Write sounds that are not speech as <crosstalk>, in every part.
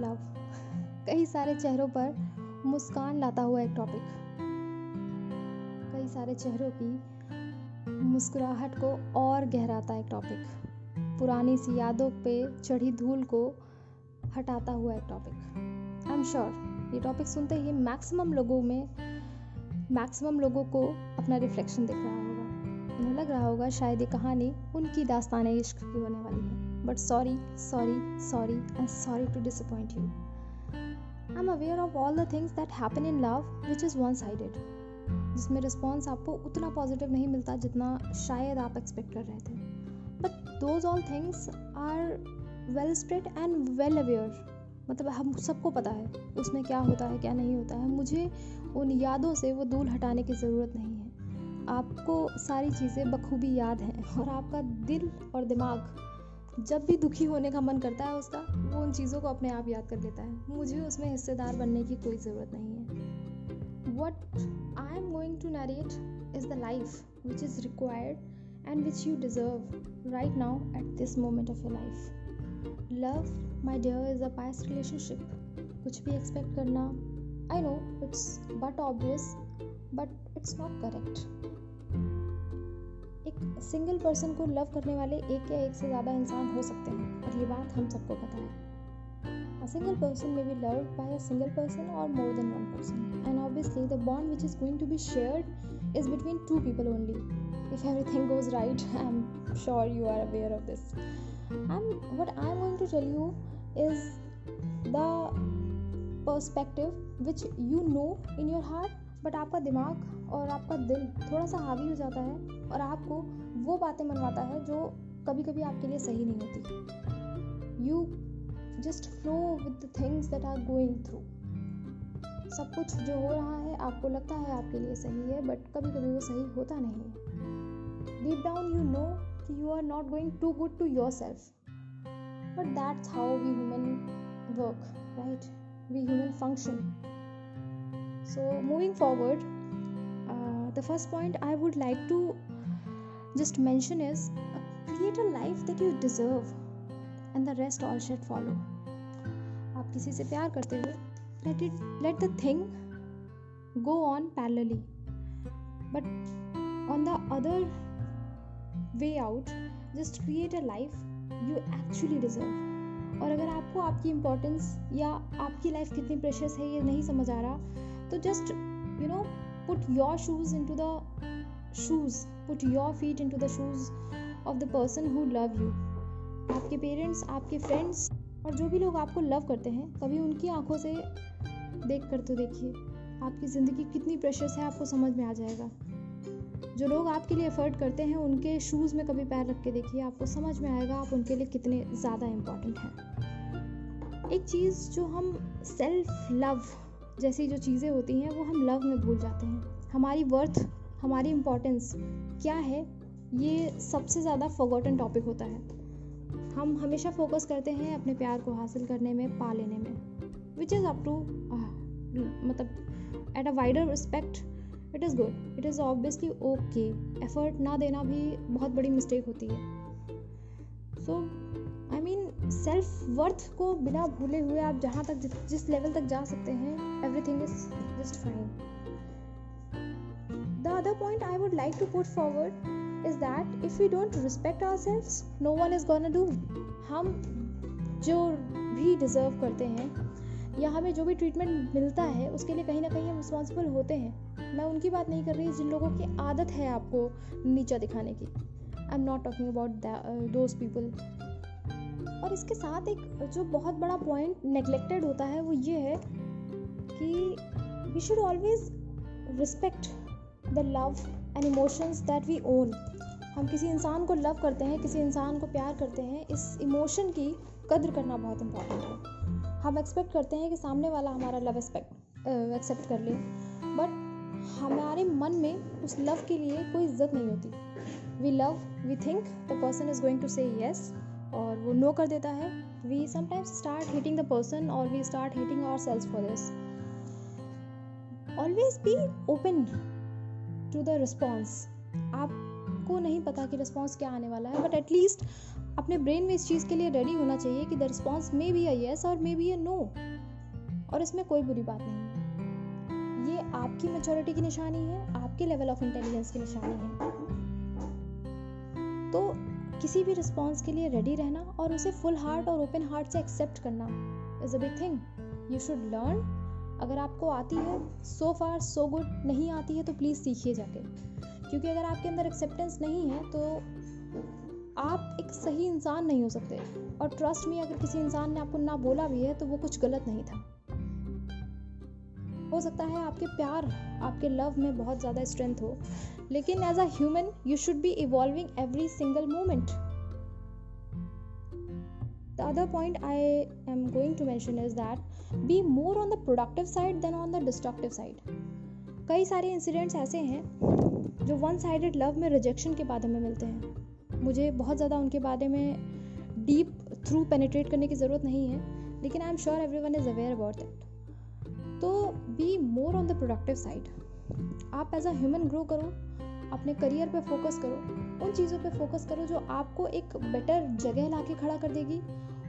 Love कई सारे चेहरों पर मुस्कान लाता हुआ एक टॉपिक कई सारे चेहरों की मुस्कुराहट को और गहराता एक टॉपिक पुरानी सी यादों पे चढ़ी धूल को हटाता हुआ एक टॉपिक आई एम श्योर ये टॉपिक सुनते ही मैक्सिमम लोगों में मैक्सिमम लोगों को अपना रिफ्लेक्शन दिख रहा होगा. उन्हें लग रहा होगा शायद ये कहानी उनकी दास्तान इश्क की होने वाली है। But sorry, sorry, sorry, and sorry to disappoint you. I'm aware of all the things that happen in love which is one sided. जिसमें रिस्पॉन्स आपको उतना पॉजिटिव नहीं मिलता जितना शायद आप एक्सपेक्ट कर रहे थे but those all things are well spread and well aware मतलब हम सबको पता है उसमें क्या होता है क्या नहीं होता है मुझे उन यादों से वो दूर हटाने की ज़रूरत नहीं है आपको सारी चीज़ें बखूबी याद हैं और आपका दिल और दिमाग जब भी दुखी होने का मन करता है उसका, वो उन चीज़ों को अपने आप याद कर लेता है। मुझे उसमें हिस्सेदार बनने की कोई ज़रूरत नहीं है। What I am going to narrate is the life which is required and which you deserve right now at this moment of your life love my dear is a past relationship कुछ भी expect करना I know it's but obvious but it's not correct single person को love करने वाले एक या एक से ज़्यादा इंसान हो सकते हैं, और ये बात हम सबको पता है। सिंगल पर्सन में be love by single person और more than one person and obviously the bond which is going to be share is between two people only if everything goes right I am sure you are aware of this I what I am going to tell you is the perspective which you know in your heart but आपका दिमाग और आपका दिल थोड़ा सा हावी हो जाता है और आपको वो बातें मनवाता है जो कभी कभी आपके लिए सही नहीं होती। You just flow with the things that are going through सब कुछ जो हो रहा है आपको लगता है आपके लिए सही है बट कभी कभी वो सही होता नहीं है। डीप डाउन यू नो कि you are not going to good to your self but that's how we human work right we human function so moving uh, the first point i would like to just mention is uh, create a life that you deserve and the rest all should follow आप किसी से प्यार करते हो let it let the thing go on parallelly but on the other way out just create a life you actually deserve और अगर आपको आपकी इम्पोर्टेंस या आपकी लाइफ कितनी प्रेशस है ये नहीं समझ आ रहा तो just you know shoes into the shoes put your feet into the shoes of the person who love you आपके पेरेंट्स आपके फ्रेंड्स और जो भी लोग आपको लव करते हैं, कभी उनकी आँखों से देख कर तो देखिए। आपकी ज़िंदगी कितनी प्रेशस है, आपको समझ में आ जाएगा। जो लोग आपके लिए एफर्ट करते हैं, उनके शूज़ में कभी पैर रख के देखिए, आपको समझ में आएगा आप उनके लिए कितने ज़्यादा इंपॉर्टेंट हैं। एक चीज़ जो हम सेल्फ लव जैसी जो चीज़ें होती हैं, वो हम लव में भूल जाते हैं। हमारी वर्थ हमारी इम्पोर्टेंस क्या है, ये सबसे ज़्यादा फोगोटन टॉपिक होता है। हम हमेशा फोकस करते हैं अपने प्यार को हासिल करने में, पा लेने में। विच इज़ अप टू मतलब at a wider respect it is good it is obviously okay effort ना देना भी बहुत बड़ी मिस्टेक होती है। So I mean self worth को बिना भूले हुए आप जहाँ तक जिस लेवल तक जा सकते हैं everything is just fine the other point I would like to put forward is that if you don't respect our self no one is gonna do हम जो भी डिज़र्व करते हैं, या हमें जो भी ट्रीटमेंट मिलता है, उसके लिए कहीं ना कहीं हम रिस्पॉन्सिबल होते हैं। मैं उनकी बात नहीं कर रही जिन लोगों की आदत है आपको नीचा दिखाने की। I am not talking about those people और इसके साथ एक जो बहुत बड़ा पॉइंट नेग्लेक्टेड होता है, वो ये है कि we should always respect the love and emotions that we own हम किसी इंसान को लव करते हैं, किसी इंसान को प्यार करते हैं, इस इमोशन की कद्र करना बहुत इम्पोर्टेंट है। हम एक्सपेक्ट करते हैं कि सामने वाला हमारा लव एक्सपेक्ट एक्सेप्ट कर ले बट हमारे मन में उस लव के लिए कोई इज़्ज़त नहीं होती। We love we think the person is going to say yes और वो नो कर देता है। We sometimes start hating the person और we start hating our selves for this always be open to the response आपको नहीं पता कि रिस्पॉन्स क्या आने वाला है बट एटलीस्ट अपने ब्रेन में इस चीज़ के लिए रेडी होना चाहिए कि the response may be a yes और मे बी अ नो और इसमें कोई बुरी बात नहीं है। ये आपकी मेचोरिटी की निशानी है, आपके लेवल ऑफ़ इंटेलिजेंस की निशानी है। तो किसी भी रिस्पॉन्स के लिए रेडी रहना और उसे फुल हार्ट और ओपन हार्ट से एक्सेप्ट करना is a big thing you should learn अगर आपको आती है सो फार सो गुड नहीं आती है तो प्लीज़ सीखिए जाके। क्योंकि अगर आपके अंदर एक्सेप्टेंस नहीं है तो आप एक सही इंसान नहीं हो सकते। और ट्रस्ट में अगर किसी इंसान ने आपको ना बोला भी है तो वो कुछ गलत नहीं था। हो सकता है आपके प्यार, आपके लव में बहुत ज़्यादा स्ट्रेंथ हो। लेकिन as a human you should be evolving every single moment the other point I am going to mention is that be more on the productive side than on the destructive side कई सारे incidents ऐसे हैं जो one sided love में rejection के बाद हमें मिलते हैं। मुझे बहुत ज़्यादा उनके बारे में डीप थ्रू पेनिट्रेट करने की ज़रूरत नहीं है, लेकिन I am sure everyone is aware about that तो be more on the productive side आप एज अ ह्यूमन ग्रो करो अपने करियर पे फोकस करो, उन चीज़ों पे फोकस करो जो आपको एक बेटर जगह ला के खड़ा कर देगी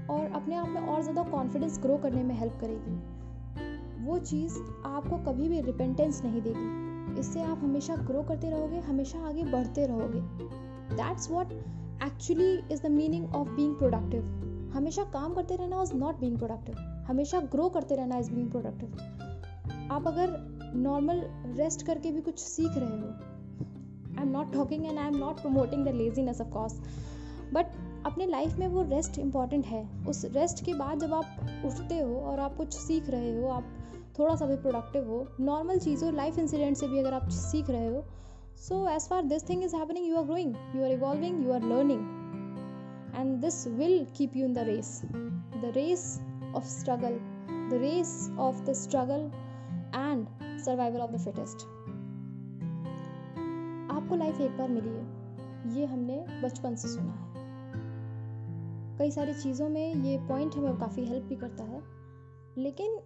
और अपने आप में और ज़्यादा कॉन्फिडेंस ग्रो करने में हेल्प करेगी। वो चीज़ आपको कभी भी रिपेंटेंस नहीं देगी। इससे आप हमेशा ग्रो करते रहोगे, हमेशा आगे बढ़ते रहोगे। That's what actually is the meaning of being productive हमेशा काम करते रहना इज़ नॉट बींग प्रोडक्टिव हमेशा ग्रो करते रहना इज़ बींग प्रोडक्टिव आप अगर नॉर्मल रेस्ट करके भी कुछ सीख रहे हो I am not talking and I am not promoting the laziness of course but अपने लाइफ में वो रेस्ट इंपॉर्टेंट है। उस रेस्ट के बाद जब आप उठते हो और आप कुछ सीख रहे हो, आप थोड़ा सा भी प्रोडक्टिव हो नॉर्मल चीज़ों लाइफ इंसिडेंट से भी अगर आप सीख रहे हो so as far this thing is happening you are growing you are evolving you are learning and this will keep you in the race the race of struggle the race of the struggle and survival of the fittest. आपको life एक बार मिली है। ये हमने बचपन से सुना है। कई सारी चीज़ों में ये पॉइंट हमें काफ़ी हेल्प भी करता है। लेकिन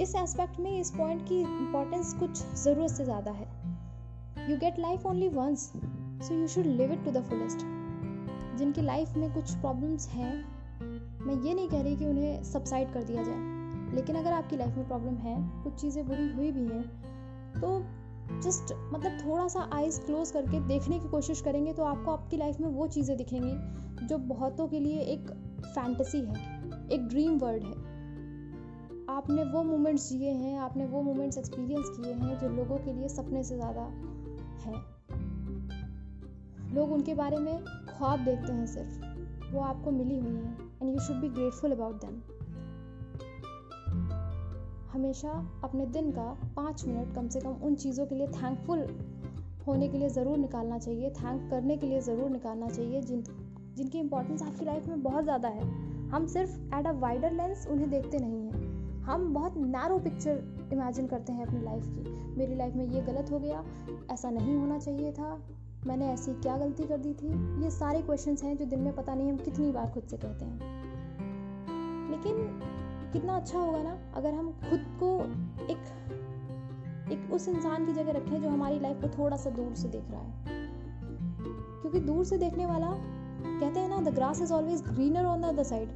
इस एस्पेक्ट में इस पॉइंट की इम्पोर्टेंस कुछ ज़रूरत से ज़्यादा है। You get life only once so you should live it to the fullest जिनकी लाइफ में कुछ प्रॉब्लम्स हैं, मैं ये नहीं कह रही कि उन्हें सबसाइड कर दिया जाए। लेकिन अगर आपकी लाइफ में प्रॉब्लम है, कुछ चीज़ें बुरी हुई भी हैं तो जस्ट मतलब थोड़ा सा आइज़ क्लोज करके देखने की कोशिश करेंगे तो आपको आपकी लाइफ में वो चीज़ें दिखेंगी जो बहुतों के लिए एक फैंटेसी है, एक ड्रीम वर्ल्ड है। आपने वो मोमेंट्स जिए हैं, आपने वो मोमेंट्स एक्सपीरियंस किए हैं जो लोगों के लिए सपने से ज़्यादा हैं। लोग उनके बारे में ख्वाब देखते हैं सिर्फ़, वो आपको मिली हुई हैं and you should be grateful about them हमेशा अपने दिन का पाँच मिनट कम से कम उन चीज़ों के लिए थैंकफुल होने के लिए ज़रूर निकालना चाहिए थैंक करने के लिए ज़रूर निकालना चाहिए, जिन, जिनकी इंपॉर्टेंस आपकी लाइफ में बहुत ज़्यादा है। हम सिर्फ़ एट अ वाइडर लेंस उन्हें देखते नहीं हैं। हम बहुत नैरो पिक्चर इमेजिन करते हैं अपनी लाइफ की। मेरी लाइफ में ये गलत हो गया, ऐसा नहीं होना चाहिए था, मैंने ऐसी क्या गलती कर दी थी? ये सारे क्वेश्चन हैं जो दिन में पता नहीं हम कितनी बार खुद से कहते हैं। लेकिन कितना अच्छा होगा ना, अगर हम खुद को एक एक उस इंसान की जगह रखें जो हमारी लाइफ को थोड़ा सा दूर से देख रहा है। क्योंकि दूर से देखने वाला, कहते हैं ना the grass is always greener on the other side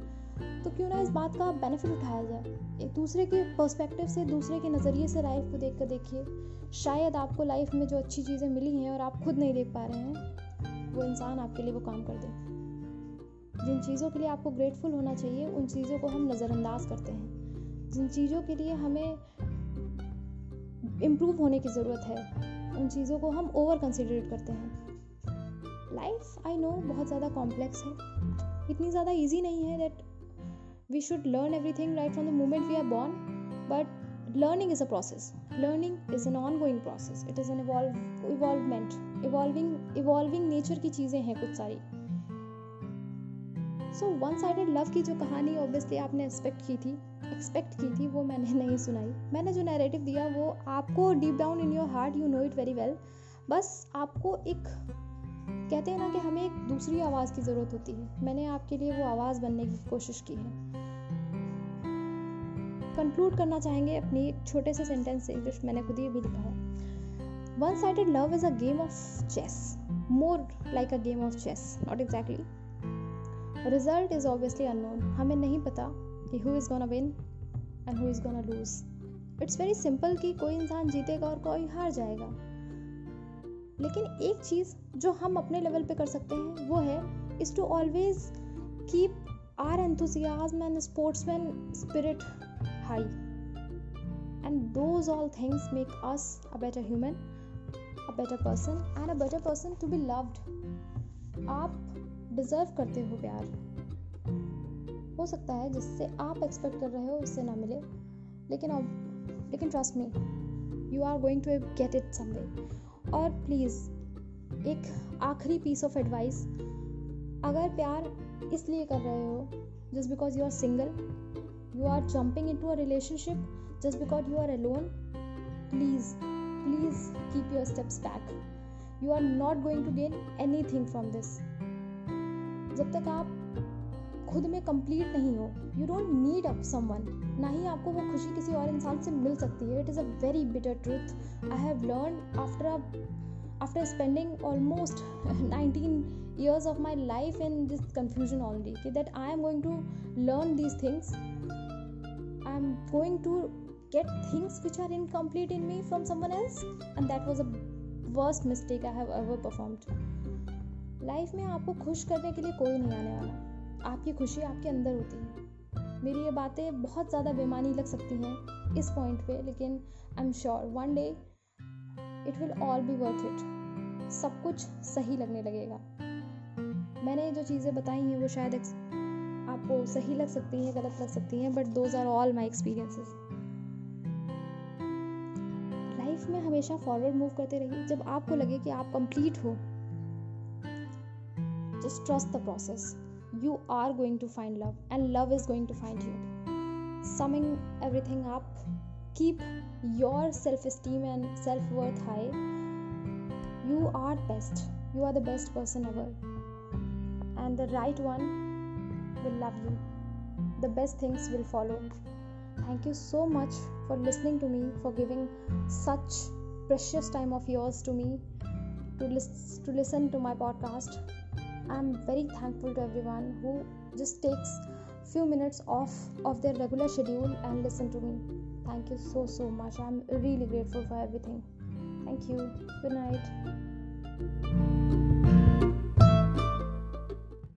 तो क्यों ना इस बात का बेनिफिट उठाया जाए। एक दूसरे के पर्सपेक्टिव से, दूसरे के नज़रिए से लाइफ को देख कर देखिए। शायद आपको लाइफ में जो अच्छी चीज़ें मिली हैं और आप खुद नहीं देख पा रहे हैं, वो इंसान आपके लिए वो काम कर दे। जिन चीज़ों के लिए आपको ग्रेटफुल होना चाहिए, उन चीज़ों को हम नज़रअंदाज करते हैं। जिन चीज़ों के लिए हमें इम्प्रूव होने की ज़रूरत है, उन चीज़ों को हम ओवर कंसिडरेट करते हैं। लाइफ आई नो बहुत ज़्यादा कॉम्प्लेक्स है। इतनी ज़्यादा ईजी नहीं है that we should learn everything right from the moment we are born but learning is a process learning is an ongoing process it is an evolvement evolving evolving nature की चीज़ें हैं कुछ सारी। सो वन साइडेड लव की जो कहानी obviously आपने expect की थी एक्सपेक्ट की थी, वो मैंने <laughs> नहीं सुनाई। मैंने जो नैरेटिव दिया, वो आपको deep down in your heart you know it very well बस आपको एक, कहते हैं ना कि हमें एक दूसरी आवाज़ की ज़रूरत होती है। मैंने आपके लिए वो आवाज़ बनने की कोशिश की है। कंक्लूड करना चाहेंगे अपनी एक छोटे से सेंटेंस से, जो मैंने खुद ही भी लिखा है। One sided love is a game of chess more like a game of chess not exactly result is obviously unknown हमें नहीं पता कि who is gonna win and who is gonna lose it's very simple कि कोई इंसान जीतेगा और कोई हार जाएगा। लेकिन एक चीज़ जो हम अपने लेवल पे कर सकते हैं, वो है is to always keep our enthusiasm and sportsman spirit high and those all things make us a better human a better person and a better person to be loved आप डिज़र्व करते हो प्यार। हो सकता है जिससे आप एक्सपेक्ट कर रहे हो उससे ना मिले। लेकिन अब, लेकिन trust me you are going to get it someway और प्लीज़ एक आखिरी पीस ऑफ़ एडवाइस अगर प्यार इसलिए कर रहे हो just because you are single you are jumping into a relationship just because you are alone please please keep your steps back you are not going to gain anything from this जब तक आप खुद में complete नहीं हो you don't need up someone ना ही आपको वो खुशी किसी और इंसान से मिल सकती है. It is a very bitter truth I have learn after after spending almost nineteen years of my life in this confusion already कि that I am going to learn these things I am going to get things which are incomplete in me from someone else and that was a worst mistake I have ever performed life में आपको खुश करने के लिए कोई नहीं आने वाला। आपकी खुशी आपके अंदर होती है। मेरी ये बातें बहुत ज़्यादा बेमानी लग सकती हैं इस पॉइंट पे, लेकिन I am sure one day it will all be worth it सब कुछ सही लगने लगेगा। मैंने जो चीज़ें बताई हैं, वो शायद आपको सही लग सकती हैं, गलत लग सकती हैं but those are all my experiences life में हमेशा फॉरवर्ड मूव करते रहिए। जब आपको लगे कि आप कंप्लीट हो just trust the process. You are going to find love and love is going to find you. Summing everything up keep your self esteem and self worth high. You are best. You are the best person ever. And the right one will love you. The best things will follow. Thank you so much for listening to me for giving such precious time of yours to me to, lis- to listen to my podcast i'm very thankful to everyone who just takes few minutes off of their regular schedule and listen to me. Thank you so so much. I'm really grateful for everything. Thank you. Good night